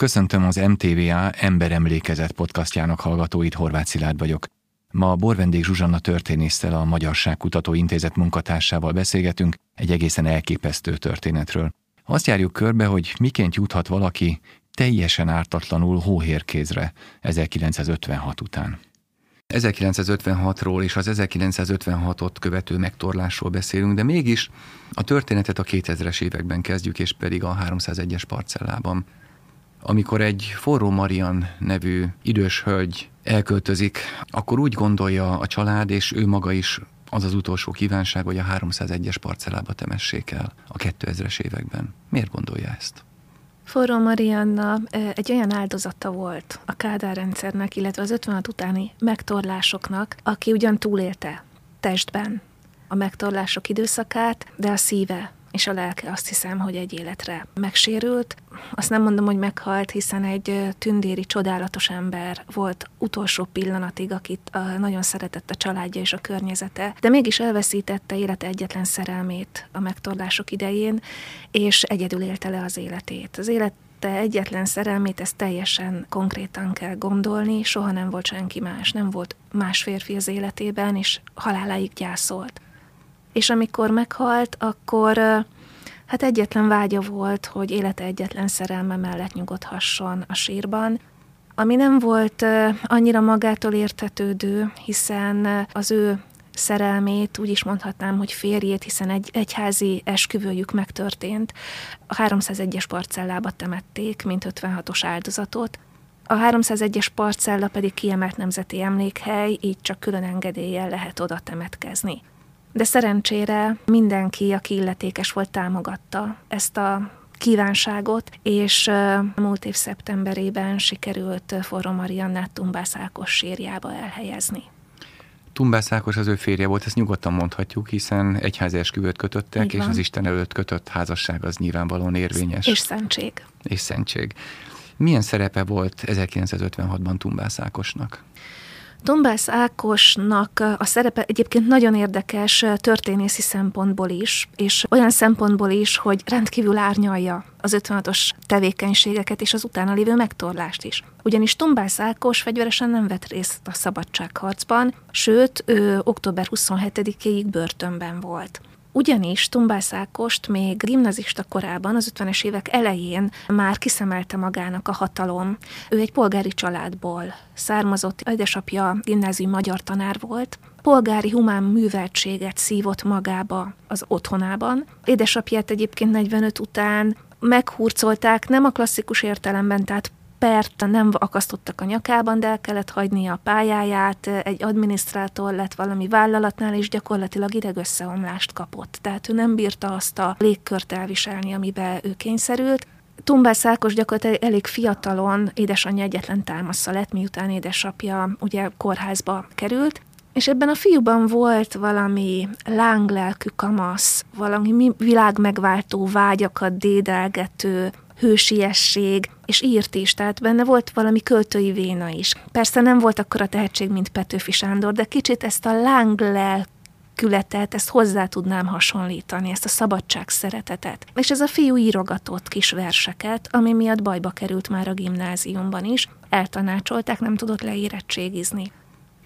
Köszöntöm az MTVA Emberemlékezet podcastjának hallgatóit, Horváth Szilárd vagyok. Ma Borvendék Zsuzsanna történésztel a Magyarságkutató Intézet munkatársával beszélgetünk egy egészen elképesztő történetről. Azt járjuk körbe, hogy miként juthat valaki teljesen ártatlanul hóhérkézre 1956 után. 1956-ról és az 1956-ot követő megtorlásról beszélünk, de mégis a történetet a 2000-es években kezdjük, és pedig a 301-es parcellában. Amikor egy forró Marian nevű idős hölgy elköltözik, akkor úgy gondolja a család, és ő maga is az az utolsó kívánság, hogy a 301-es parcellába temessék el a 2000-es években. Miért gondolja ezt? Forró Marianna egy olyan áldozata volt a Kádár rendszernek, illetve az 56 utáni megtorlásoknak, aki ugyan túlélte testben a megtorlások időszakát, de a szíve és a lelke azt hiszem, hogy egy életre megsérült. Azt nem mondom, hogy meghalt, hiszen egy tündéri, csodálatos ember volt utolsó pillanatig, akit nagyon szeretett a családja és a környezete, de mégis elveszítette élete egyetlen szerelmét a megtorlások idején, és egyedül élte le az életét. Az élet te egyetlen szerelmét, ezt teljesen konkrétan kell gondolni, soha nem volt senki más, nem volt más férfi az életében, és haláláig gyászolt és amikor meghalt, akkor hát egyetlen vágya volt, hogy élete egyetlen szerelme mellett nyugodhasson a sírban, ami nem volt annyira magától értetődő, hiszen az ő szerelmét, úgy is mondhatnám, hogy férjét, hiszen egy egyházi esküvőjük megtörtént. A 301-es parcellába temették, mint 56-os áldozatot. A 301-es parcella pedig kiemelt nemzeti emlékhely, így csak külön engedéllyel lehet oda temetkezni. De szerencsére mindenki, aki illetékes volt, támogatta ezt a kívánságot, és múlt év szeptemberében sikerült Forró Mariannát Tumbász Ákos sírjába elhelyezni. Tumbász Ákos az ő férje volt, ezt nyugodtan mondhatjuk, hiszen egyházi esküvőt kötöttek, és az Isten előtt kötött házasság az nyilvánvalóan érvényes. És szentség. És szentség. Milyen szerepe volt 1956-ban Tumbász Ákosnak? Tombász Ákosnak a szerepe egyébként nagyon érdekes történészi szempontból is, és olyan szempontból is, hogy rendkívül árnyalja az 56-os tevékenységeket és az utána lévő megtorlást is. Ugyanis Tombász Ákos fegyveresen nem vett részt a szabadságharcban, sőt, ő október 27-ig börtönben volt. Ugyanis Tumbász Ákost még gimnazista korában, az 50-es évek elején már kiszemelte magának a hatalom. Ő egy polgári családból származott, édesapja gimnázium magyar tanár volt, polgári humán műveltséget szívott magába az otthonában. Édesapját egyébként 45 után meghurcolták, nem a klasszikus értelemben, tehát pert nem akasztottak a nyakában, de el kellett hagyni a pályáját, egy adminisztrátor lett valami vállalatnál, és gyakorlatilag idegösszeomlást kapott. Tehát ő nem bírta azt a légkört elviselni, amiben ő kényszerült. Tumbás Ákos gyakorlatilag elég fiatalon édesanyja egyetlen támasza lett, miután édesapja ugye kórházba került, és ebben a fiúban volt valami lánglelkű kamasz, valami világmegváltó vágyakat dédelgető, hősiesség, és írt is, tehát benne volt valami költői véna is. Persze nem volt akkor a tehetség, mint Petőfi Sándor, de kicsit ezt a lánglel külletet, ezt hozzá tudnám hasonlítani, ezt a szabadság szeretetet. És ez a fiú írogatott kis verseket, ami miatt bajba került már a gimnáziumban is, eltanácsolták, nem tudott leérettségizni.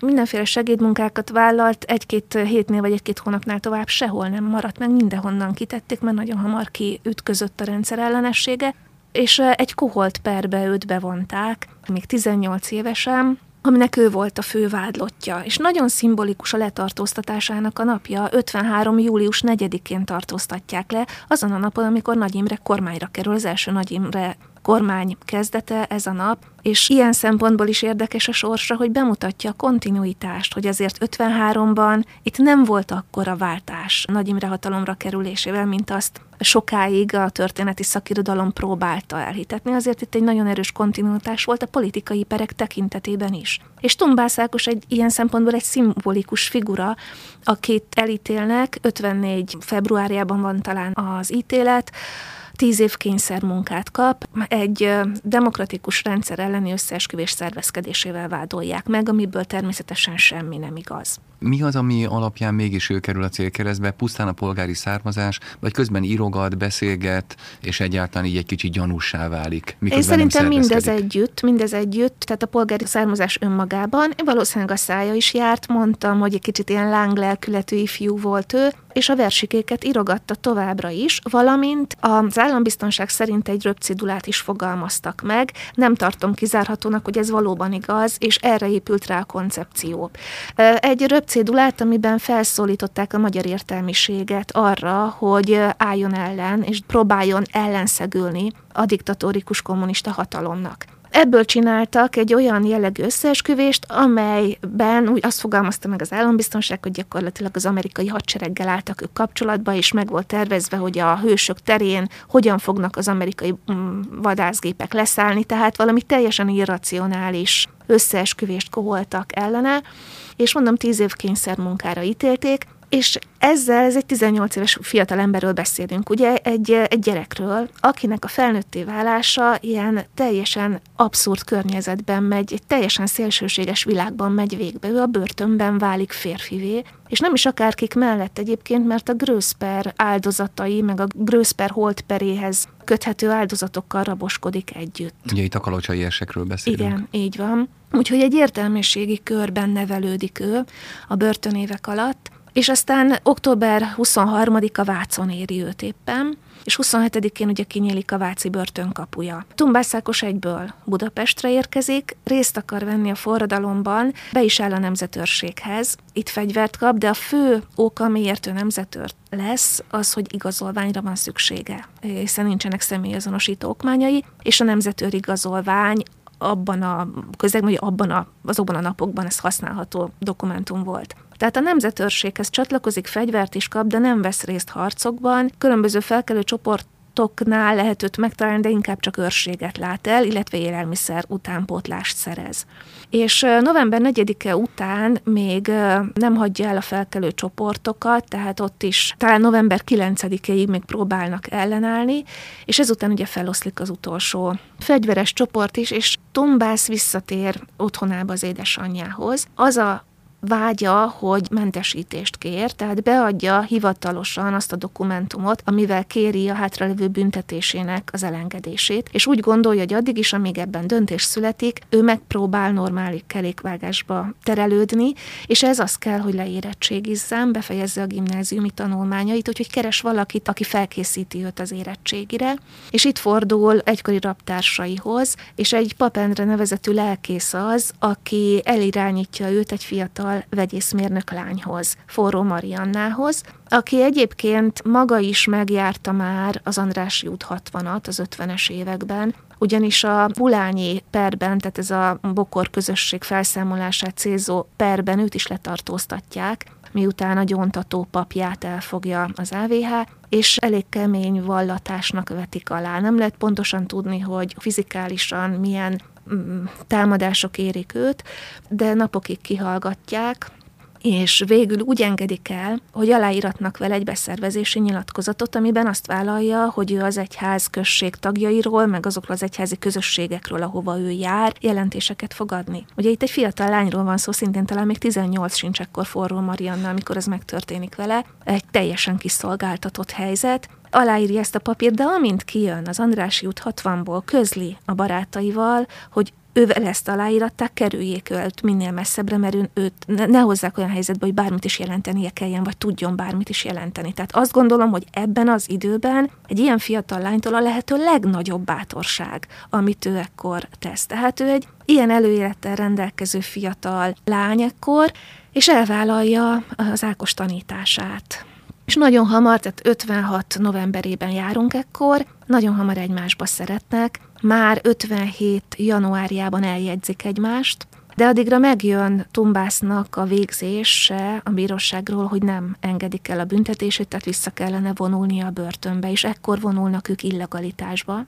Mindenféle segédmunkákat vállalt, egy-két hétnél vagy egy-két hónapnál tovább sehol nem maradt meg, mindenhonnan kitették, mert nagyon hamar kiütközött a rendszer ellenessége, és egy koholt perbe őt bevonták, még 18 évesen, aminek ő volt a fő vádlottja, és nagyon szimbolikus a letartóztatásának a napja, 53. július 4-én tartóztatják le, azon a napon, amikor Nagy Imre kormányra kerül, az első Nagy Imre kormány kezdete ez a nap, és ilyen szempontból is érdekes a sorsa, hogy bemutatja a kontinuitást, hogy azért 53-ban itt nem volt akkora váltás Nagy Imre hatalomra kerülésével, mint azt sokáig a történeti szakirodalom próbálta elhitetni, azért itt egy nagyon erős kontinuitás volt a politikai perek tekintetében is. És Tumbász Ákos egy ilyen szempontból egy szimbolikus figura, akit elítélnek, 54 februárjában van talán az ítélet, tíz év kényszermunkát kap, egy demokratikus rendszer elleni összeesküvés szervezkedésével vádolják meg, amiből természetesen semmi nem igaz. Mi az, ami alapján mégis ő kerül a célkeresztbe? Pusztán a polgári származás, vagy közben írogat, beszélget, és egyáltalán így egy kicsit gyanúsá válik? Én szerintem mindez együtt, mindez együtt, tehát a polgári származás önmagában, valószínűleg a szája is járt, mondtam, hogy egy kicsit ilyen lánglelkületű ifjú volt ő, és a versikéket írogatta továbbra is, valamint az állambiztonság szerint egy röpcidulát is fogalmaztak meg. Nem tartom kizárhatónak, hogy ez valóban igaz, és erre épült rá a koncepció. Egy röpcidulát, amiben felszólították a magyar értelmiséget arra, hogy álljon ellen, és próbáljon ellenszegülni a diktatórikus kommunista hatalomnak. Ebből csináltak egy olyan jellegű összeesküvést, amelyben úgy azt fogalmazta meg az állambiztonság, hogy gyakorlatilag az amerikai hadsereggel álltak ők kapcsolatba, és meg volt tervezve, hogy a hősök terén hogyan fognak az amerikai mm, vadászgépek leszállni, tehát valami teljesen irracionális összeesküvést koholtak ellene, és mondom, tíz év kényszermunkára ítélték, és ezzel, ez egy 18 éves fiatal emberről beszélünk, ugye egy, egy gyerekről, akinek a felnőtté válása ilyen teljesen abszurd környezetben megy, egy teljesen szélsőséges világban megy végbe. Ő a börtönben válik férfivé, és nem is akárkik mellett egyébként, mert a Gröszper áldozatai, meg a Gröszper holdperéhez köthető áldozatokkal raboskodik együtt. Ugye itt a kalocsai esekről beszélünk. Igen, így van. Úgyhogy egy értelmiségi körben nevelődik ő a börtönévek alatt, és aztán október 23-a Vácon éri őt éppen, és 27-én ugye kinyílik a Váci börtön kapuja. Tumbászákos egyből Budapestre érkezik, részt akar venni a forradalomban, be is áll a nemzetőrséghez, itt fegyvert kap, de a fő oka, miért ő nemzetőr lesz, az, hogy igazolványra van szüksége, hiszen nincsenek személyazonosító okmányai, és a nemzetőr igazolvány abban a közegben, abban a, azokban a napokban ez használható dokumentum volt. Tehát a nemzetőrséghez csatlakozik, fegyvert is kap, de nem vesz részt harcokban. Különböző felkelő csoport toknál lehet őt megtalálni, de inkább csak őrséget lát el, illetve élelmiszer utánpótlást szerez. És november 4-e után még nem hagyja el a felkelő csoportokat, tehát ott is talán november 9-ig még próbálnak ellenállni, és ezután ugye feloszlik az utolsó fegyveres csoport is, és Tombász visszatér otthonába az édesanyjához. Az a vágya, hogy mentesítést kér, tehát beadja hivatalosan azt a dokumentumot, amivel kéri a hátralévő büntetésének az elengedését, és úgy gondolja, hogy addig is, amíg ebben döntés születik, ő megpróbál normális kerékvágásba terelődni, és ez az kell, hogy leérettségizzen, befejezze a gimnáziumi tanulmányait, úgyhogy keres valakit, aki felkészíti őt az érettségire, és itt fordul egykori raptársaihoz, és egy papendre nevezetű lelkész az, aki elirányítja őt egy fiatal fiatal vegyészmérnök lányhoz, Forró Mariannához, aki egyébként maga is megjárta már az Andrási út 60-at az 50-es években, ugyanis a Bulányi perben, tehát ez a Bokor közösség felszámolását célzó perben őt is letartóztatják, miután a gyóntató papját elfogja az AVH, és elég kemény vallatásnak vetik alá. Nem lehet pontosan tudni, hogy fizikálisan milyen támadások érik őt, de napokig kihallgatják, és végül úgy engedik el, hogy aláíratnak vele egy beszervezési nyilatkozatot, amiben azt vállalja, hogy ő az egyház község tagjairól, meg azokról az egyházi közösségekről, ahova ő jár, jelentéseket fog adni. Ugye itt egy fiatal lányról van szó, szintén talán még 18 sincs ekkor forró Marianna, amikor ez megtörténik vele. Egy teljesen kiszolgáltatott helyzet, aláírja ezt a papírt, de amint kijön az Andrási út 60-ból, közli a barátaival, hogy ővel ezt aláíratták, kerüljék őt minél messzebbre, mert őt ne, ne hozzák olyan helyzetbe, hogy bármit is jelentenie kelljen, vagy tudjon bármit is jelenteni. Tehát azt gondolom, hogy ebben az időben egy ilyen fiatal lánytól a lehető legnagyobb bátorság, amit ő ekkor tesz. Tehát ő egy ilyen előélettel rendelkező fiatal lány ekkor, és elvállalja az Ákos tanítását. És nagyon hamar, tehát 56 novemberében járunk ekkor, nagyon hamar egymásba szeretnek, már 57 januárjában eljegyzik egymást, de addigra megjön Tumbásznak a végzése a bíróságról, hogy nem engedik el a büntetését, tehát vissza kellene vonulnia a börtönbe, és ekkor vonulnak ők illegalitásba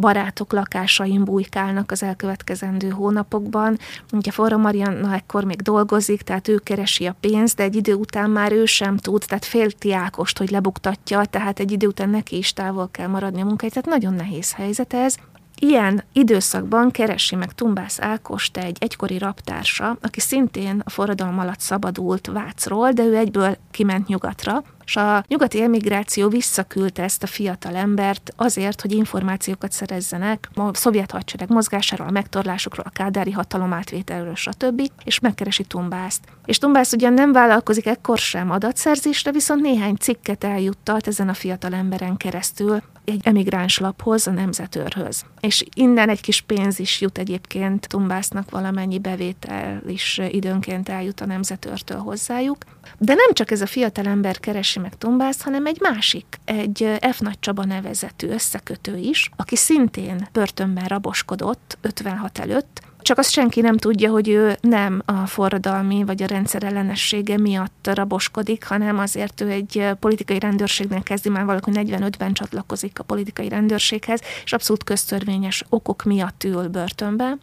barátok lakásain bujkálnak az elkövetkezendő hónapokban. Ugye Forra Marianna ekkor még dolgozik, tehát ő keresi a pénzt, de egy idő után már ő sem tud, tehát félti Ákost, hogy lebuktatja, tehát egy idő után neki is távol kell maradni a munkáit, tehát nagyon nehéz helyzet ez. Ilyen időszakban keresi meg Tumbász Ákost egy egykori raptársa, aki szintén a forradalom alatt szabadult Vácról, de ő egyből kiment nyugatra, és a nyugati emigráció visszaküldte ezt a fiatal embert azért, hogy információkat szerezzenek a szovjet hadsereg mozgásáról, a megtorlásokról, a kádári hatalom átvételről, stb. és megkeresi Tumbászt. És Tumbász ugyan nem vállalkozik ekkor sem adatszerzésre, viszont néhány cikket eljuttat ezen a fiatal emberen keresztül egy emigráns laphoz, a nemzetőrhöz. És innen egy kis pénz is jut egyébként Tumbásznak, valamennyi bevétel is időnként eljut a nemzetőrtől hozzájuk. De nem csak ez a fiatal ember keresi meg Tumbászt, hanem egy másik, egy F. Nagy Csaba nevezetű összekötő is, aki szintén börtönben raboskodott 56 előtt, csak azt senki nem tudja, hogy ő nem a forradalmi vagy a rendszer ellenessége miatt raboskodik, hanem azért ő egy politikai rendőrségnél kezdi már valaki 45-ben csatlakozik a politikai rendőrséghez, és abszolút köztörvényes okok miatt ül börtönbe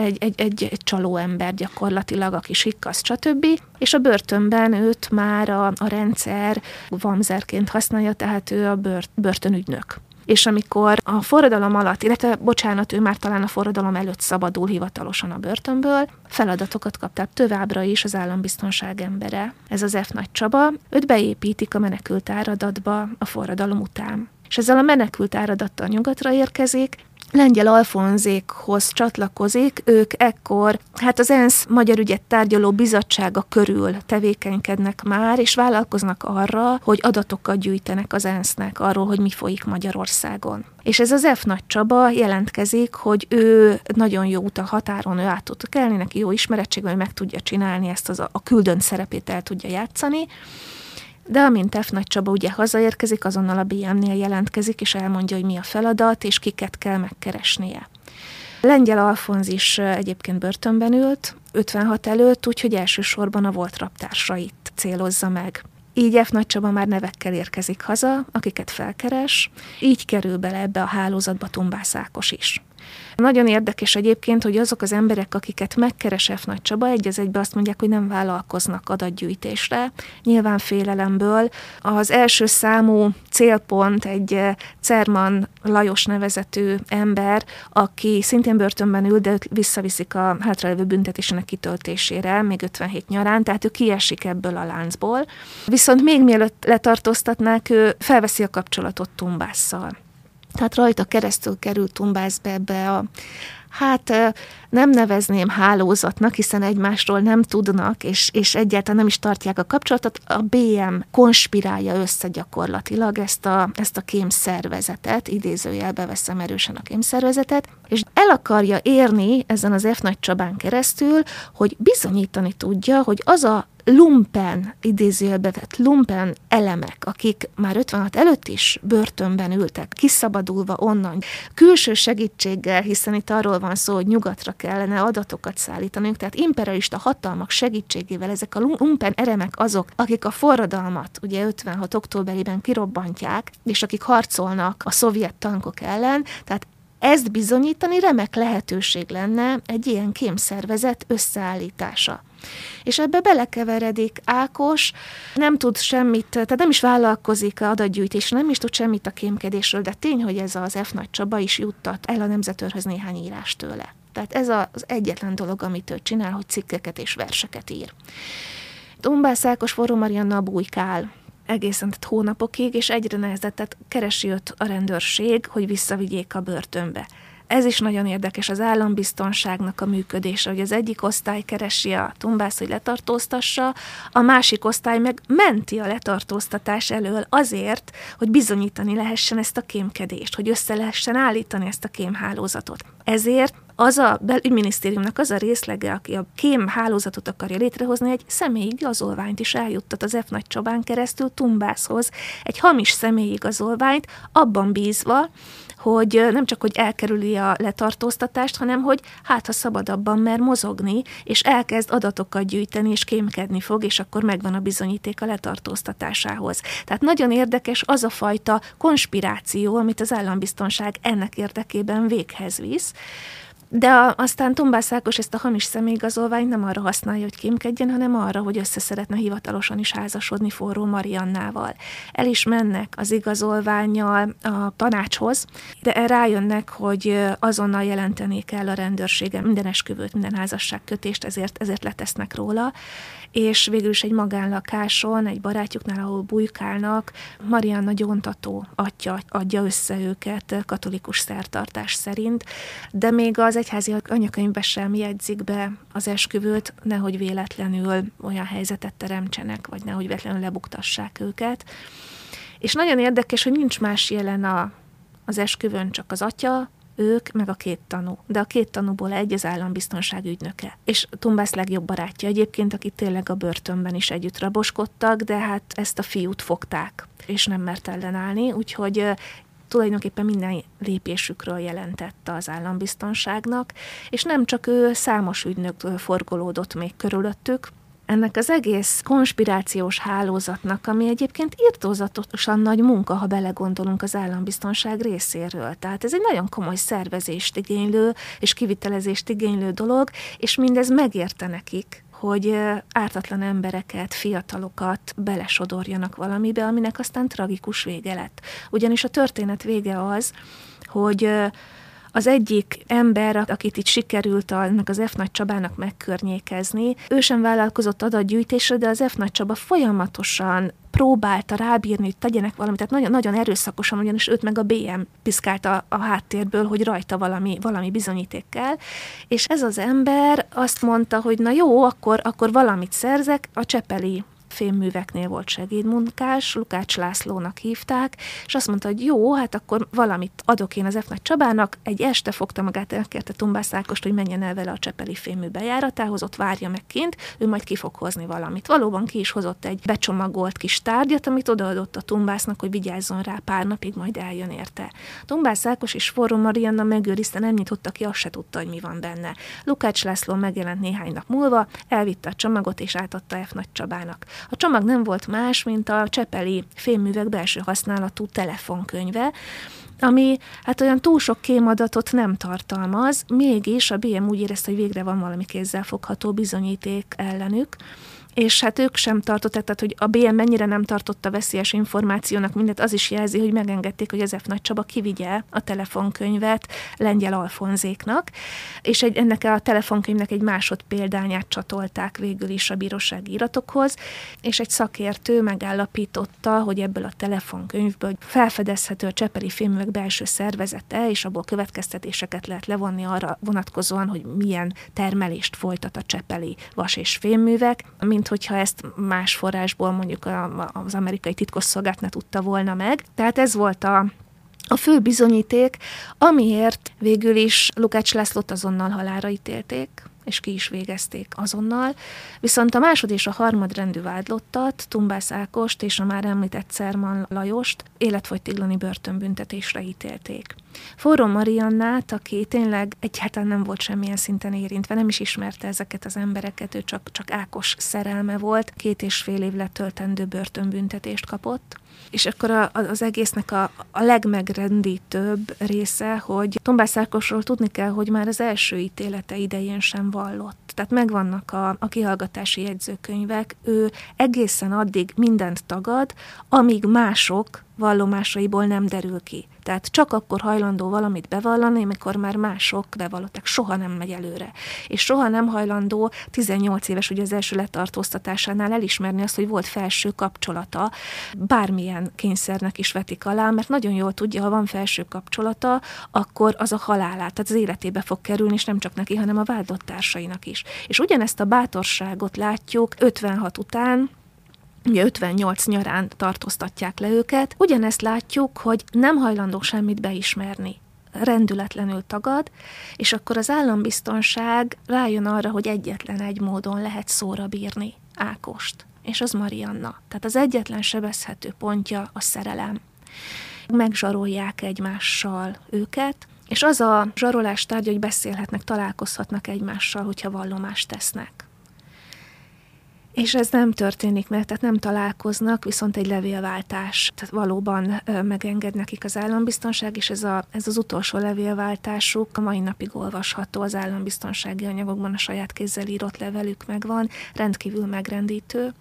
egy, egy, egy, egy csaló ember gyakorlatilag, aki sikkasz, stb. És a börtönben őt már a, a rendszer vamzerként használja, tehát ő a bört, börtönügynök és amikor a forradalom alatt, illetve bocsánat, ő már talán a forradalom előtt szabadul hivatalosan a börtönből, feladatokat kap, továbbra is az állambiztonság embere. Ez az F. Nagy Csaba, őt beépítik a menekült áradatba a forradalom után. És ezzel a menekült áradattal nyugatra érkezik, lengyel Alfonzékhoz csatlakozik, ők ekkor, hát az ENSZ Magyar Ügyet Tárgyaló Bizottsága körül tevékenykednek már, és vállalkoznak arra, hogy adatokat gyűjtenek az ENSZ-nek arról, hogy mi folyik Magyarországon. És ez az F. Nagy Csaba jelentkezik, hogy ő nagyon jó út a határon, ő át tud kelni, neki jó ismerettség, hogy meg tudja csinálni ezt az a, a küldönt szerepét el tudja játszani, de amint F. Nagy Csaba ugye hazaérkezik, azonnal a BM-nél jelentkezik, és elmondja, hogy mi a feladat, és kiket kell megkeresnie. Lengyel Alfonz is egyébként börtönben ült, 56 előtt, úgyhogy elsősorban a volt raptársait célozza meg. Így F. Nagy Csaba már nevekkel érkezik haza, akiket felkeres, így kerül bele ebbe a hálózatba Tumbász Ákos is. Nagyon érdekes egyébként, hogy azok az emberek, akiket megkeres F. Nagy Csaba, egy az egybe azt mondják, hogy nem vállalkoznak adatgyűjtésre, nyilván félelemből. Az első számú célpont egy eh, Cerman Lajos nevezetű ember, aki szintén börtönben ül, de visszaviszik a hátralévő büntetésének kitöltésére, még 57 nyarán, tehát ő kiesik ebből a láncból. Viszont még mielőtt letartóztatnák, ő felveszi a kapcsolatot Tumbásszal. Tehát rajta keresztül került Tumbász be a hát nem nevezném hálózatnak, hiszen egymásról nem tudnak, és, és egyáltalán nem is tartják a kapcsolatot. A BM konspirálja össze gyakorlatilag ezt a, ezt a kémszervezetet, idézőjelbe veszem erősen a kémszervezetet, és el akarja érni ezen az F. Nagy Csabán keresztül, hogy bizonyítani tudja, hogy az a lumpen, idézőjelbe vett lumpen elemek, akik már 56 előtt is börtönben ültek, kiszabadulva onnan, külső segítséggel, hiszen itt arról van szó, hogy nyugatra kellene adatokat szállítanunk, tehát imperialista hatalmak segítségével ezek a lumpen elemek azok, akik a forradalmat ugye 56 októberében kirobbantják, és akik harcolnak a szovjet tankok ellen, tehát ezt bizonyítani remek lehetőség lenne egy ilyen kémszervezet összeállítása. És ebbe belekeveredik Ákos, nem tud semmit, tehát nem is vállalkozik adatgyűjtés, nem is tud semmit a kémkedésről, de tény, hogy ez az F. Nagy Csaba is juttat el a nemzetőrhöz néhány írás tőle. Tehát ez az egyetlen dolog, amit ő csinál, hogy cikkeket és verseket ír. Dombász Ákos Forró Marianna bújkál egészen tehát hónapokig, és egyre nehezebb, tehát keresi őt a rendőrség, hogy visszavigyék a börtönbe. Ez is nagyon érdekes az állambiztonságnak a működése, hogy az egyik osztály keresi a tumbász, hogy letartóztassa, a másik osztály meg menti a letartóztatás elől azért, hogy bizonyítani lehessen ezt a kémkedést, hogy össze lehessen állítani ezt a kémhálózatot. Ezért az a belügyminisztériumnak az a részlege, aki a kém hálózatot akarja létrehozni, egy személyi igazolványt is eljuttat az F. Nagy Csabán keresztül Tumbászhoz, egy hamis személyi igazolványt, abban bízva, hogy nem csak, hogy elkerüli a letartóztatást, hanem hogy hát, ha szabadabban mer mozogni, és elkezd adatokat gyűjteni, és kémkedni fog, és akkor megvan a bizonyíték a letartóztatásához. Tehát nagyon érdekes az a fajta konspiráció, amit az állambiztonság ennek érdekében véghez visz, De a, aztán Tumbász Ákos ezt a hamis személyigazolványt nem arra használja, hogy kémkedjen, hanem arra, hogy össze szeretne hivatalosan is házasodni forró Mariannával. El is mennek az igazolványjal a tanácshoz, de rájönnek, hogy azonnal jelenteni kell a rendőrsége minden esküvőt, minden házasságkötést, ezért, ezért letesznek róla, és végül is egy magánlakáson, egy barátjuknál, ahol bujkálnak, Marianna gyóntató atya adja össze őket katolikus szertartás szerint, de még az egyházi anyakönyvbe sem jegyzik be az esküvőt, nehogy véletlenül olyan helyzetet teremtsenek, vagy nehogy véletlenül lebuktassák őket. És nagyon érdekes, hogy nincs más jelen a, az esküvőn, csak az atya, ők, meg a két tanú. De a két tanúból egy az állambiztonság ügynöke. És Tumbász legjobb barátja egyébként, aki tényleg a börtönben is együtt raboskodtak, de hát ezt a fiút fogták, és nem mert ellenállni, úgyhogy tulajdonképpen minden lépésükről jelentett az állambiztonságnak, és nem csak ő, számos ügynök forgolódott még körülöttük, ennek az egész konspirációs hálózatnak, ami egyébként írtózatosan nagy munka, ha belegondolunk az állambiztonság részéről. Tehát ez egy nagyon komoly szervezést igénylő és kivitelezést igénylő dolog, és mindez megérte nekik, hogy ártatlan embereket, fiatalokat belesodorjanak valamibe, aminek aztán tragikus vége lett. Ugyanis a történet vége az, hogy az egyik ember, akit itt sikerült ennek az F. Nagy Csabának megkörnyékezni, ő sem vállalkozott adatgyűjtésre, de az F. Nagy Csaba folyamatosan próbálta rábírni, hogy tegyenek valamit, tehát nagyon, nagyon erőszakosan, ugyanis őt meg a BM piszkálta a háttérből, hogy rajta valami, valami bizonyíték kell, és ez az ember azt mondta, hogy na jó, akkor, akkor valamit szerzek, a Csepeli fémműveknél volt segédmunkás, Lukács Lászlónak hívták, és azt mondta, hogy jó, hát akkor valamit adok én az F. Nagy Csabának, egy este fogta magát, elkérte Tumbász Ákost, hogy menjen el vele a Csepeli fémmű bejáratához, ott várja meg kint, ő majd ki fog hozni valamit. Valóban ki is hozott egy becsomagolt kis tárgyat, amit odaadott a Tumbásznak, hogy vigyázzon rá pár napig, majd eljön érte. Tumbász Ákos és Forró Marianna megőrizte, nem nyitotta ki, azt se tudta, hogy mi van benne. Lukács László megjelent néhány nap múlva, elvitte a csomagot és átadta F. Nagy Csabának. A csomag nem volt más, mint a Csepeli fémművek belső használatú telefonkönyve, ami hát olyan túl sok kémadatot nem tartalmaz, mégis a BM úgy érezte, hogy végre van valami kézzelfogható bizonyíték ellenük, és hát ők sem tartották, tehát hogy a BM mennyire nem tartotta veszélyes információnak mindent, az is jelzi, hogy megengedték, hogy az F. Nagy Csaba kivigye a telefonkönyvet Lengyel Alfonzéknak, és egy, ennek a telefonkönyvnek egy másod példányát csatolták végül is a bírósági iratokhoz, és egy szakértő megállapította, hogy ebből a telefonkönyvből felfedezhető a Csepeli filművek belső szervezete, és abból következtetéseket lehet levonni arra vonatkozóan, hogy milyen termelést folytat a Csepeli vas és fémművek, mint hogyha ezt más forrásból mondjuk az amerikai titkosszolgált ne tudta volna meg. Tehát ez volt a, a fő bizonyíték, amiért végül is Lukács Lászlót azonnal halára ítélték, és ki is végezték azonnal. Viszont a másod és a harmadrendű vádlottat, Tumbász Ákost és a már említett Szerman Lajost életfogytiglani börtönbüntetésre ítélték. Forró Mariannát, aki tényleg egyáltalán nem volt semmilyen szinten érintve, nem is ismerte ezeket az embereket, ő csak, csak Ákos szerelme volt, két és fél év letöltendő börtönbüntetést kapott. És akkor a, az egésznek a, a legmegrendítőbb része, hogy Tombász Ákosról tudni kell, hogy már az első ítélete idején sem vallott. Tehát megvannak a, a kihallgatási jegyzőkönyvek, ő egészen addig mindent tagad, amíg mások vallomásaiból nem derül ki. Tehát csak akkor hajlandó valamit bevallani, amikor már mások bevallották, soha nem megy előre. És soha nem hajlandó 18 éves, ugye az első letartóztatásánál elismerni azt, hogy volt felső kapcsolata, bármilyen kényszernek is vetik alá, mert nagyon jól tudja, ha van felső kapcsolata, akkor az a halálát, tehát az életébe fog kerülni, és nem csak neki, hanem a vádlott társainak is. És ugyanezt a bátorságot látjuk 56 után, ugye 58 nyarán tartóztatják le őket. Ugyanezt látjuk, hogy nem hajlandó semmit beismerni rendületlenül tagad, és akkor az állambiztonság rájön arra, hogy egyetlen egy módon lehet szóra bírni Ákost, és az Marianna. Tehát az egyetlen sebezhető pontja a szerelem. Megzsarolják egymással őket, és az a zsarolás tárgya, hogy beszélhetnek, találkozhatnak egymással, hogyha vallomást tesznek. És ez nem történik meg, tehát nem találkoznak, viszont egy levélváltás. Tehát valóban megenged nekik az állambiztonság, és ez, a, ez az utolsó levélváltásuk a mai napig olvasható az állambiztonsági anyagokban, a saját kézzel írott levelük megvan, rendkívül megrendítő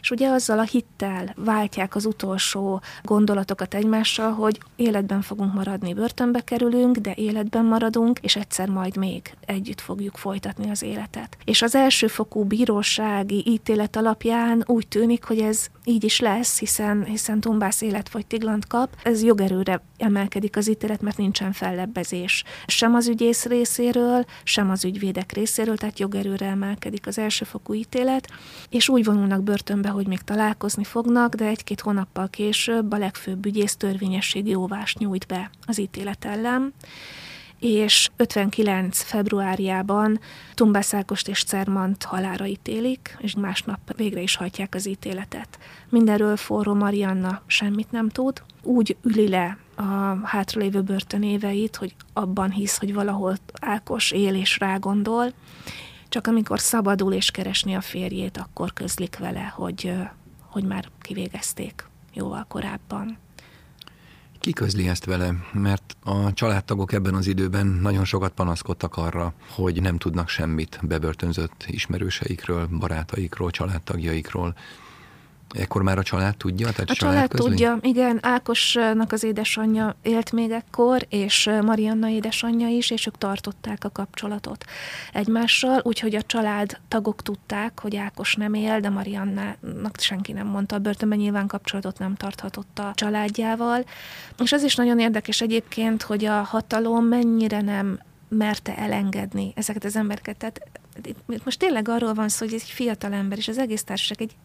és ugye azzal a hittel váltják az utolsó gondolatokat egymással, hogy életben fogunk maradni, börtönbe kerülünk, de életben maradunk, és egyszer majd még együtt fogjuk folytatni az életet. És az elsőfokú bírósági ítélet alapján úgy tűnik, hogy ez így is lesz, hiszen, hiszen Tumbász életfogytiglant kap, ez jogerőre emelkedik az ítélet, mert nincsen fellebbezés. Sem az ügyész részéről, sem az ügyvédek részéről, tehát jogerőre emelkedik az elsőfokú ítélet, és úgy vonulnak börtönbe, hogy még találkozni fognak, de egy-két hónappal később a legfőbb ügyész törvényességi óvást nyújt be az ítélet ellen és 59. februárjában Tumbászákost és Cermant halára ítélik, és másnap végre is hajtják az ítéletet. Mindenről forró Marianna semmit nem tud, úgy üli le a hátralévő börtönéveit, hogy abban hisz, hogy valahol Ákos él és rágondol, csak amikor szabadul és keresni a férjét, akkor közlik vele, hogy, hogy már kivégezték jóval korábban. Ki közli ezt vele? Mert a családtagok ebben az időben nagyon sokat panaszkodtak arra, hogy nem tudnak semmit bebörtönzött ismerőseikről, barátaikról, családtagjaikról. Ekkor már a család tudja? Tehát a család, család tudja, igen. Ákosnak az édesanyja élt még ekkor, és Marianna édesanyja is, és ők tartották a kapcsolatot egymással, úgyhogy a család tagok tudták, hogy Ákos nem él, de Mariannának senki nem mondta a börtönben, nyilván kapcsolatot nem tarthatott a családjával. És az is nagyon érdekes egyébként, hogy a hatalom mennyire nem merte elengedni ezeket az embereket. Tehát itt most tényleg arról van szó, hogy egy fiatal ember, és az egész társaság egy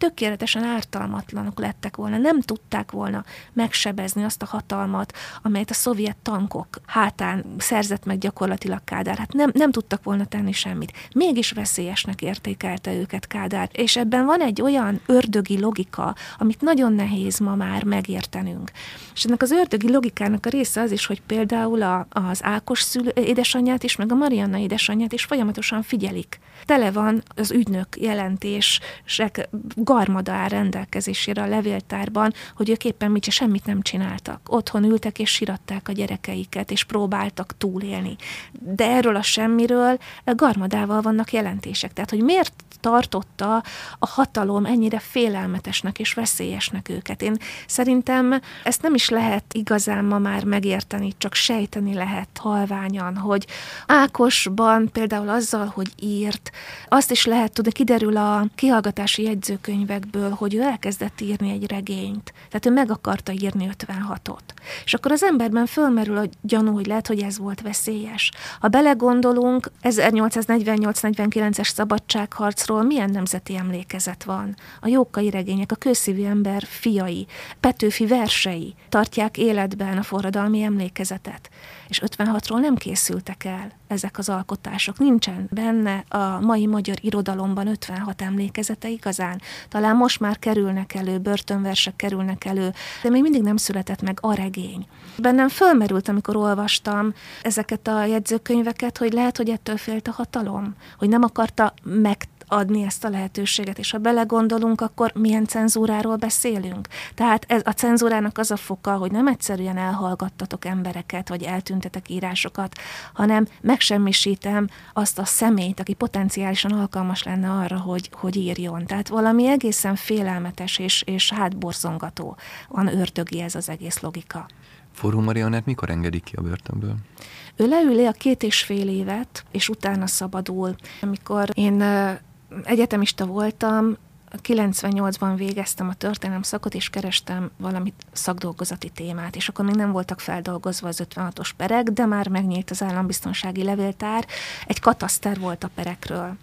tökéletesen ártalmatlanok lettek volna, nem tudták volna megsebezni azt a hatalmat, amelyet a szovjet tankok hátán szerzett meg gyakorlatilag Kádár. Hát nem, nem tudtak volna tenni semmit. Mégis veszélyesnek értékelte őket Kádár. És ebben van egy olyan ördögi logika, amit nagyon nehéz ma már megértenünk. És ennek az ördögi logikának a része az is, hogy például a, az Ákos szülő, édesanyját is, meg a Marianna édesanyját is folyamatosan figyelik. Tele van az ügynök jelentések garmada áll rendelkezésére a levéltárban, hogy ők éppen mit semmit nem csináltak. Otthon ültek és siratták a gyerekeiket, és próbáltak túlélni. De erről a semmiről garmadával vannak jelentések. Tehát, hogy miért tartotta a hatalom ennyire félelmetesnek és veszélyesnek őket. Én szerintem ezt nem is lehet igazán ma már megérteni, csak sejteni lehet halványan, hogy Ákosban például azzal, hogy írt, azt is lehet tudni, kiderül a kihallgatási jegyzőkönyvekből, hogy ő elkezdett írni egy regényt. Tehát ő meg akarta írni 56-ot. És akkor az emberben fölmerül a gyanú, hogy lehet, hogy ez volt veszélyes. Ha belegondolunk, 1848-49-es szabadságharcról milyen nemzeti emlékezet van? A jókai regények, a kőszívű ember fiai, Petőfi versei tartják életben a forradalmi emlékezetet. És 56-ról nem készültek el ezek az alkotások. Nincsen benne a mai magyar irodalomban 56 emlékezete igazán. Talán most már kerülnek elő, börtönversek kerülnek elő, de még mindig nem született meg a regény. Bennem fölmerült, amikor olvastam ezeket a jegyzőkönyveket, hogy lehet, hogy ettől félt a hatalom, hogy nem akarta meg adni ezt a lehetőséget, és ha belegondolunk, akkor milyen cenzúráról beszélünk. Tehát ez a cenzúrának az a foka, hogy nem egyszerűen elhallgattatok embereket, vagy eltüntetek írásokat, hanem megsemmisítem azt a személyt, aki potenciálisan alkalmas lenne arra, hogy, hogy írjon. Tehát valami egészen félelmetes és, és hátborzongató van ördögi ez az egész logika. Forró Marianett mikor engedik ki a börtönből? Ő leüli a két és fél évet, és utána szabadul. Amikor én egyetemista voltam, 98-ban végeztem a történelem szakot, és kerestem valami szakdolgozati témát, és akkor még nem voltak feldolgozva az 56-os perek, de már megnyílt az állambiztonsági levéltár, egy kataszter volt a perekről.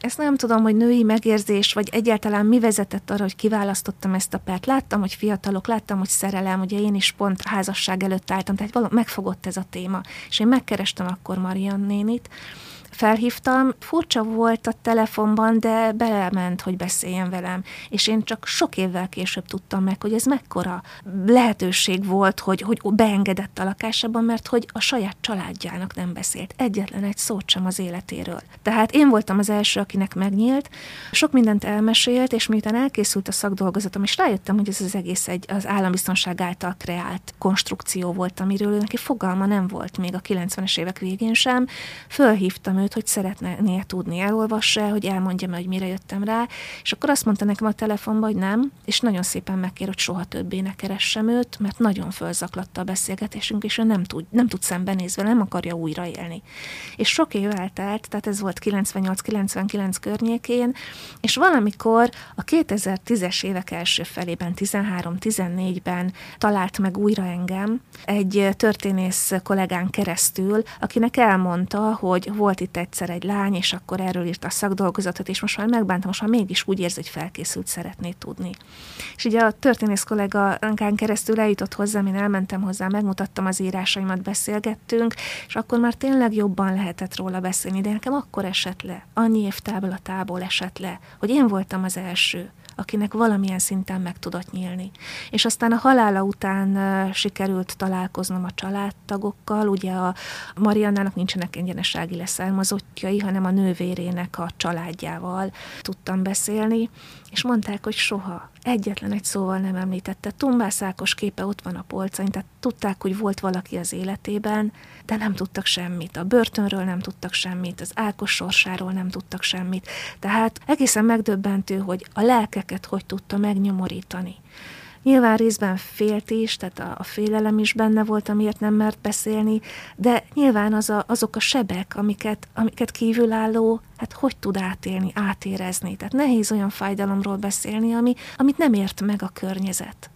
Ezt nem tudom, hogy női megérzés, vagy egyáltalán mi vezetett arra, hogy kiválasztottam ezt a pert. Láttam, hogy fiatalok, láttam, hogy szerelem, ugye én is pont házasság előtt álltam, tehát valami megfogott ez a téma. És én megkerestem akkor Marian nénit, felhívtam, furcsa volt a telefonban, de belement, hogy beszéljen velem, és én csak sok évvel később tudtam meg, hogy ez mekkora lehetőség volt, hogy, hogy beengedett a lakásában, mert hogy a saját családjának nem beszélt. Egyetlen egy szót sem az életéről. Tehát én voltam az első, akinek megnyílt, sok mindent elmesélt, és miután elkészült a szakdolgozatom, és rájöttem, hogy ez az egész egy az állambiztonság által kreált konstrukció volt, amiről neki fogalma nem volt még a 90-es évek végén sem, fölhívtam őt, hogy szeretné tudni, elolvassa, hogy elmondja hogy mire jöttem rá, és akkor azt mondta nekem a telefonban, hogy nem, és nagyon szépen megkér, hogy soha többé ne keressem őt, mert nagyon fölzaklatta a beszélgetésünk, és ő nem tud, nem tud szembenézve, nem akarja újra élni. És sok év eltelt, tehát ez volt 98-99 környékén, és valamikor a 2010-es évek első felében, 13-14-ben talált meg újra engem egy történész kollégán keresztül, akinek elmondta, hogy volt itt egyszer egy lány, és akkor erről írt a szakdolgozatot, és most már megbántam, most már mégis úgy érzi, hogy felkészült szeretné tudni. És ugye a történész kollégán keresztül eljutott hozzám, én elmentem hozzá, megmutattam az írásaimat, beszélgettünk, és akkor már tényleg jobban lehetett róla beszélni, de nekem akkor esett le, annyi év táblatából esett le, hogy én voltam az első, akinek valamilyen szinten meg tudott nyílni. És aztán a halála után sikerült találkoznom a családtagokkal, ugye a Mariannának nincsenek egyenesági leszármazottjai, hanem a nővérének a családjával tudtam beszélni, és mondták, hogy soha, egyetlen egy szóval nem említette. Tumbász Ákos képe ott van a polcain, tehát tudták, hogy volt valaki az életében, de nem tudtak semmit. A börtönről nem tudtak semmit, az Ákos sorsáról nem tudtak semmit. Tehát egészen megdöbbentő, hogy a lelkeket hogy tudta megnyomorítani. Nyilván részben félt is, tehát a, a félelem is benne volt, amiért nem mert beszélni, de nyilván az a, azok a sebek, amiket, amiket kívülálló, hát hogy tud átélni, átérezni. Tehát nehéz olyan fájdalomról beszélni, ami, amit nem ért meg a környezet.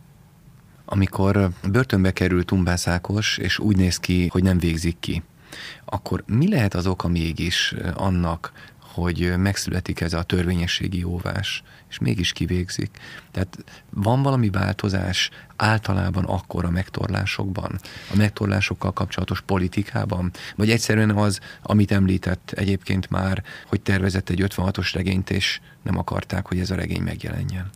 Amikor börtönbe került Tumbász Ákos, és úgy néz ki, hogy nem végzik ki, akkor mi lehet az oka mégis annak, hogy megszületik ez a törvényességi jóvás, és mégis kivégzik. Tehát van valami változás általában akkor a megtorlásokban, a megtorlásokkal kapcsolatos politikában, vagy egyszerűen az, amit említett egyébként már, hogy tervezett egy 56-os regényt, és nem akarták, hogy ez a regény megjelenjen.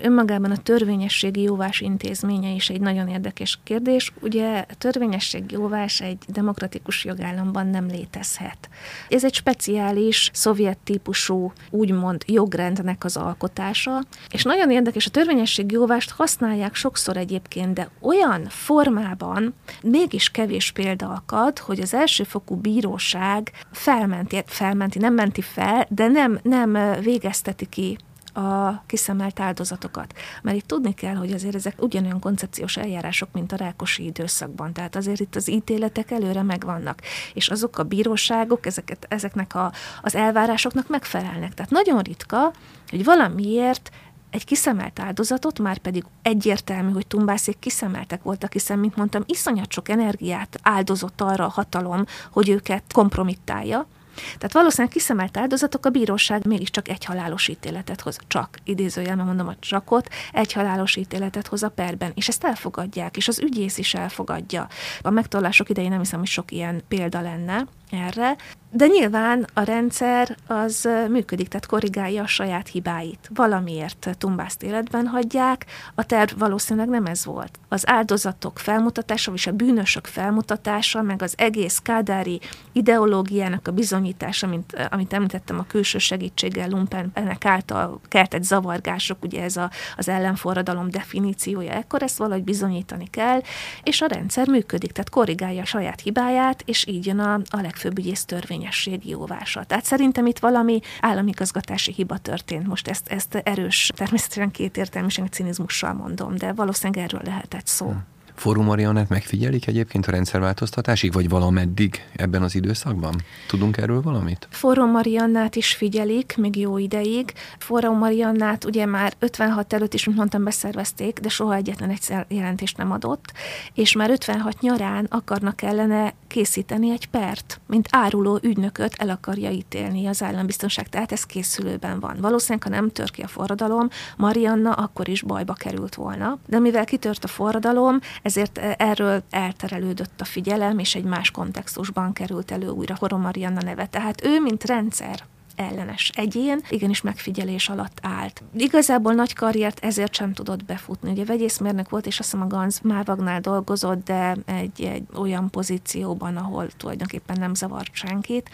Önmagában a törvényességi jóvás intézménye is egy nagyon érdekes kérdés. Ugye a törvényességi jóvás egy demokratikus jogállamban nem létezhet. Ez egy speciális szovjet típusú, úgymond jogrendnek az alkotása, és nagyon érdekes, a törvényességi jóvást használják sokszor egyébként, de olyan formában mégis kevés példa akad, hogy az elsőfokú bíróság felmenti, felmenti, nem menti fel, de nem, nem végezteti ki a kiszemelt áldozatokat. Mert itt tudni kell, hogy azért ezek ugyanolyan koncepciós eljárások, mint a rákosi időszakban. Tehát azért itt az ítéletek előre megvannak. És azok a bíróságok ezeket, ezeknek a, az elvárásoknak megfelelnek. Tehát nagyon ritka, hogy valamiért egy kiszemelt áldozatot, már pedig egyértelmű, hogy Tumbászék kiszemeltek voltak, hiszen, mint mondtam, iszonyat sok energiát áldozott arra a hatalom, hogy őket kompromittálja, tehát valószínűleg kiszemelt áldozatok a bíróság mégiscsak egy halálos ítéletet hoz, csak idézőjelben mondom a csakot, egy halálos ítéletet hoz a perben, és ezt elfogadják, és az ügyész is elfogadja. A megtorlások idején nem hiszem, hogy sok ilyen példa lenne erre, de nyilván a rendszer az működik, tehát korrigálja a saját hibáit. Valamiért tumbászt életben hagyják, a terv valószínűleg nem ez volt. Az áldozatok felmutatása, és a bűnösök felmutatása, meg az egész kádári ideológiának a bizonyítása, mint, amit említettem, a külső segítséggel lumpenek által keltett zavargások, ugye ez a, az ellenforradalom definíciója, ekkor ezt valahogy bizonyítani kell, és a rendszer működik, tehát korrigálja a saját hibáját, és így jön a, a legfőbb ügyész törvény érvényességi jóvása. Tehát szerintem itt valami államigazgatási hiba történt. Most ezt, ezt erős, természetesen két értelmiségi cinizmussal mondom, de valószínűleg erről lehetett szó. Hmm. Forró Mariannát megfigyelik egyébként a rendszerváltoztatásig, vagy valameddig ebben az időszakban? Tudunk erről valamit? Forró Mariannát is figyelik, még jó ideig. Forró Mariannát ugye már 56 előtt is, mint mondtam, beszervezték, de soha egyetlen egyszer jelentést nem adott, és már 56 nyarán akarnak ellene készíteni egy pert, mint áruló ügynököt el akarja ítélni az állambiztonság, tehát ez készülőben van. Valószínűleg, ha nem tör ki a forradalom, Marianna akkor is bajba került volna, de mivel kitört a forradalom, ezért erről elterelődött a figyelem, és egy más kontextusban került elő újra Horom Marianna neve. Tehát ő, mint rendszer, ellenes egyén, igenis megfigyelés alatt állt. Igazából nagy karriert ezért sem tudott befutni. Ugye vegyészmérnök volt, és azt hiszem a Ganz Mávagnál dolgozott, de egy, egy olyan pozícióban, ahol tulajdonképpen nem zavart senkit.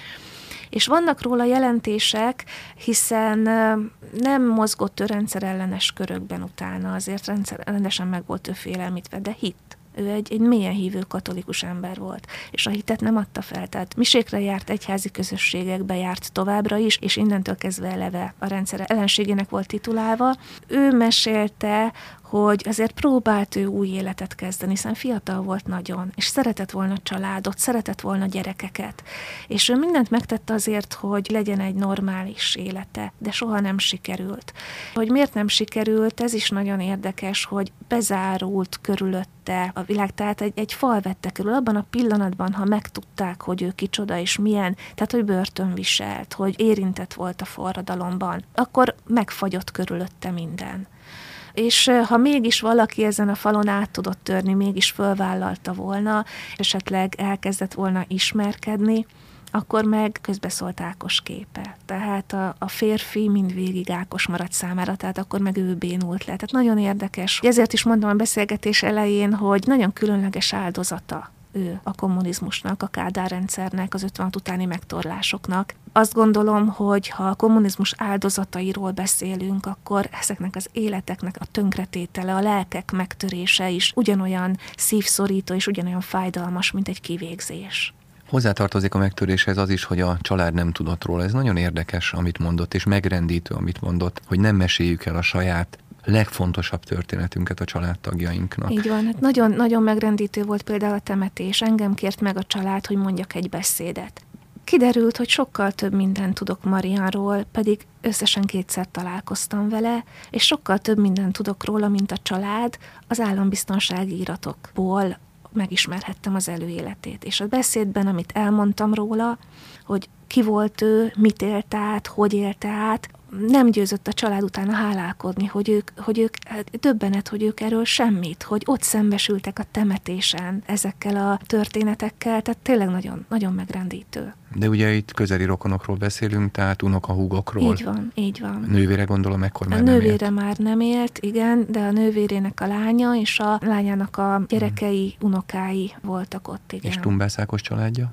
És vannak róla jelentések, hiszen nem mozgott ő rendszerellenes körökben utána, azért rendszer, rendesen meg volt ő félelmítve, de hitt ő egy, egy mélyen hívő katolikus ember volt, és a hitet nem adta fel. Tehát misékre járt, egyházi közösségekbe járt továbbra is, és innentől kezdve eleve a rendszer ellenségének volt titulálva. Ő mesélte, hogy azért próbált ő új életet kezdeni, hiszen fiatal volt nagyon, és szeretett volna családot, szeretett volna gyerekeket. És ő mindent megtette azért, hogy legyen egy normális élete, de soha nem sikerült. Hogy miért nem sikerült, ez is nagyon érdekes, hogy bezárult körülötte a világ, tehát egy, egy fal vette körül. Abban a pillanatban, ha megtudták, hogy ő kicsoda és milyen, tehát hogy börtön viselt, hogy érintett volt a forradalomban, akkor megfagyott körülötte minden és ha mégis valaki ezen a falon át tudott törni, mégis fölvállalta volna, esetleg elkezdett volna ismerkedni, akkor meg közbeszólt Ákos képe. Tehát a, a férfi mindvégig Ákos maradt számára, tehát akkor meg ő bénult le. Tehát nagyon érdekes. Ezért is mondtam a beszélgetés elején, hogy nagyon különleges áldozata ő a kommunizmusnak, a Kádár rendszernek, az 56 utáni megtorlásoknak. Azt gondolom, hogy ha a kommunizmus áldozatairól beszélünk, akkor ezeknek az életeknek a tönkretétele, a lelkek megtörése is ugyanolyan szívszorító és ugyanolyan fájdalmas, mint egy kivégzés. Hozzátartozik a megtöréshez az is, hogy a család nem tudott róla. Ez nagyon érdekes, amit mondott, és megrendítő, amit mondott, hogy nem meséljük el a saját legfontosabb történetünket a családtagjainknak. Így van, hát nagyon, nagyon megrendítő volt például a temetés. Engem kért meg a család, hogy mondjak egy beszédet. Kiderült, hogy sokkal több mindent tudok Marianról, pedig összesen kétszer találkoztam vele, és sokkal több mindent tudok róla, mint a család, az állambiztonsági iratokból megismerhettem az előéletét. És a beszédben, amit elmondtam róla, hogy ki volt ő, mit élt át, hogy élte át, nem győzött a család utána hálálkodni, hogy ők, hogy ők döbbenet, hogy ők erről semmit, hogy ott szembesültek a temetésen ezekkel a történetekkel, tehát tényleg nagyon, nagyon megrendítő. De ugye itt közeli rokonokról beszélünk, tehát unokahúgokról. Így van, így van. Nővére gondolom ekkor már a nem nővére élt. már nem élt, igen, de a nővérének a lánya és a lányának a gyerekei, unokái voltak ott, igen. És Tumbászákos családja?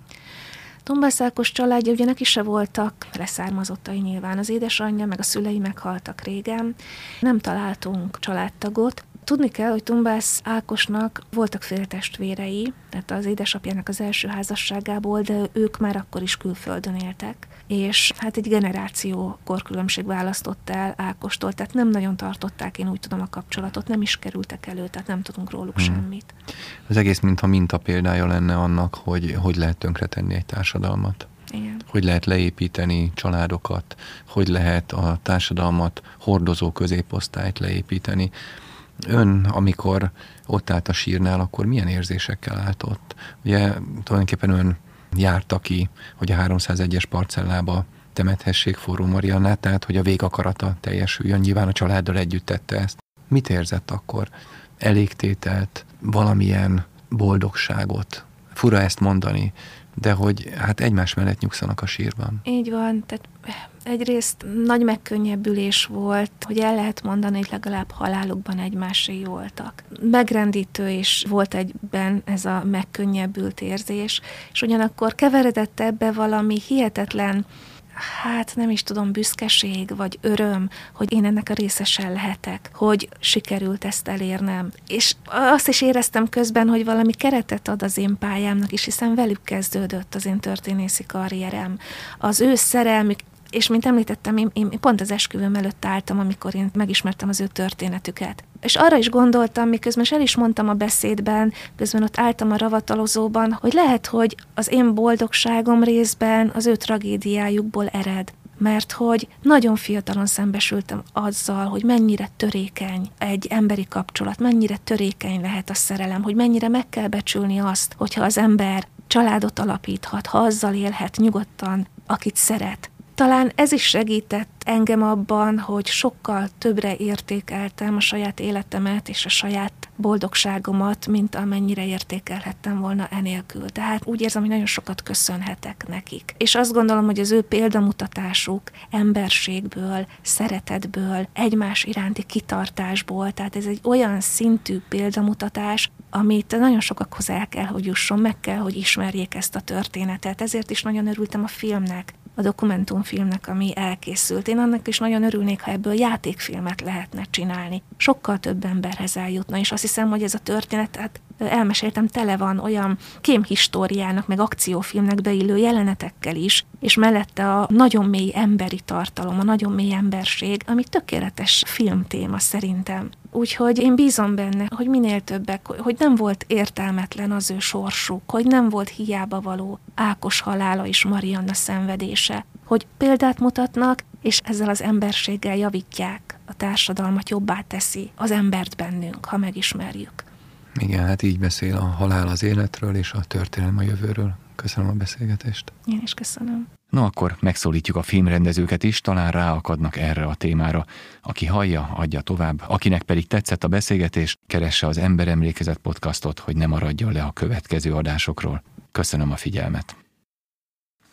Tombászákos családja, ugye neki se voltak leszármazottai nyilván. Az édesanyja, meg a szülei meghaltak régen. Nem találtunk családtagot. Tudni kell, hogy Tumbász Ákosnak voltak féltestvérei, tehát az édesapjának az első házasságából, de ők már akkor is külföldön éltek, és hát egy generáció korkülönbség választott el Ákostól, tehát nem nagyon tartották, én úgy tudom, a kapcsolatot, nem is kerültek elő, tehát nem tudunk róluk hmm. semmit. Az egész mintha minta példája lenne annak, hogy hogy lehet tönkretenni egy társadalmat. Igen. Hogy lehet leépíteni családokat, hogy lehet a társadalmat hordozó középosztályt leépíteni. Ön, amikor ott állt a sírnál, akkor milyen érzésekkel állt ott? Ugye tulajdonképpen ön járta ki, hogy a 301-es parcellába temethessék forró Mariannát, tehát hogy a végakarata teljesüljön. Nyilván a családdal együtt tette ezt. Mit érzett akkor? Elégtételt, valamilyen boldogságot? Fura ezt mondani, de hogy hát egymás mellett nyugszanak a sírban. Így van, tehát egyrészt nagy megkönnyebbülés volt, hogy el lehet mondani, hogy legalább halálukban egymásé voltak. Megrendítő is volt egyben ez a megkönnyebbült érzés, és ugyanakkor keveredett ebbe valami hihetetlen hát nem is tudom, büszkeség vagy öröm, hogy én ennek a részesen lehetek, hogy sikerült ezt elérnem. És azt is éreztem közben, hogy valami keretet ad az én pályámnak is, hiszen velük kezdődött az én történészi karrierem. Az ő szerelmük és mint említettem, én, én pont az esküvőm előtt álltam, amikor én megismertem az ő történetüket. És arra is gondoltam, miközben el is mondtam a beszédben, közben ott álltam a ravatalozóban, hogy lehet, hogy az én boldogságom részben az ő tragédiájukból ered mert hogy nagyon fiatalon szembesültem azzal, hogy mennyire törékeny egy emberi kapcsolat, mennyire törékeny lehet a szerelem, hogy mennyire meg kell becsülni azt, hogyha az ember családot alapíthat, ha azzal élhet nyugodtan, akit szeret, talán ez is segített engem abban, hogy sokkal többre értékeltem a saját életemet és a saját boldogságomat, mint amennyire értékelhettem volna enélkül. Tehát úgy érzem, hogy nagyon sokat köszönhetek nekik. És azt gondolom, hogy az ő példamutatásuk emberségből, szeretetből, egymás iránti kitartásból, tehát ez egy olyan szintű példamutatás, amit nagyon sokakhoz el kell, hogy jusson, meg kell, hogy ismerjék ezt a történetet. Ezért is nagyon örültem a filmnek, a dokumentumfilmnek, ami elkészült. Én annak is nagyon örülnék, ha ebből játékfilmet lehetne csinálni. Sokkal több emberhez eljutna, és azt hiszem, hogy ez a történet, hát elmeséltem, tele van olyan kémhistóriának, meg akciófilmnek beillő jelenetekkel is, és mellette a nagyon mély emberi tartalom, a nagyon mély emberség, ami tökéletes filmtéma szerintem. Úgyhogy én bízom benne, hogy minél többek, hogy nem volt értelmetlen az ő sorsuk, hogy nem volt hiába való Ákos halála és Marianna szenvedése, hogy példát mutatnak, és ezzel az emberséggel javítják, a társadalmat jobbá teszi az embert bennünk, ha megismerjük. Igen, hát így beszél a halál az életről és a történelem a jövőről. Köszönöm a beszélgetést. Én is köszönöm. No, akkor megszólítjuk a filmrendezőket is, talán ráakadnak erre a témára. Aki hallja, adja tovább. Akinek pedig tetszett a beszélgetés, keresse az Ember Emlékezet podcastot, hogy ne maradjon le a következő adásokról. Köszönöm a figyelmet.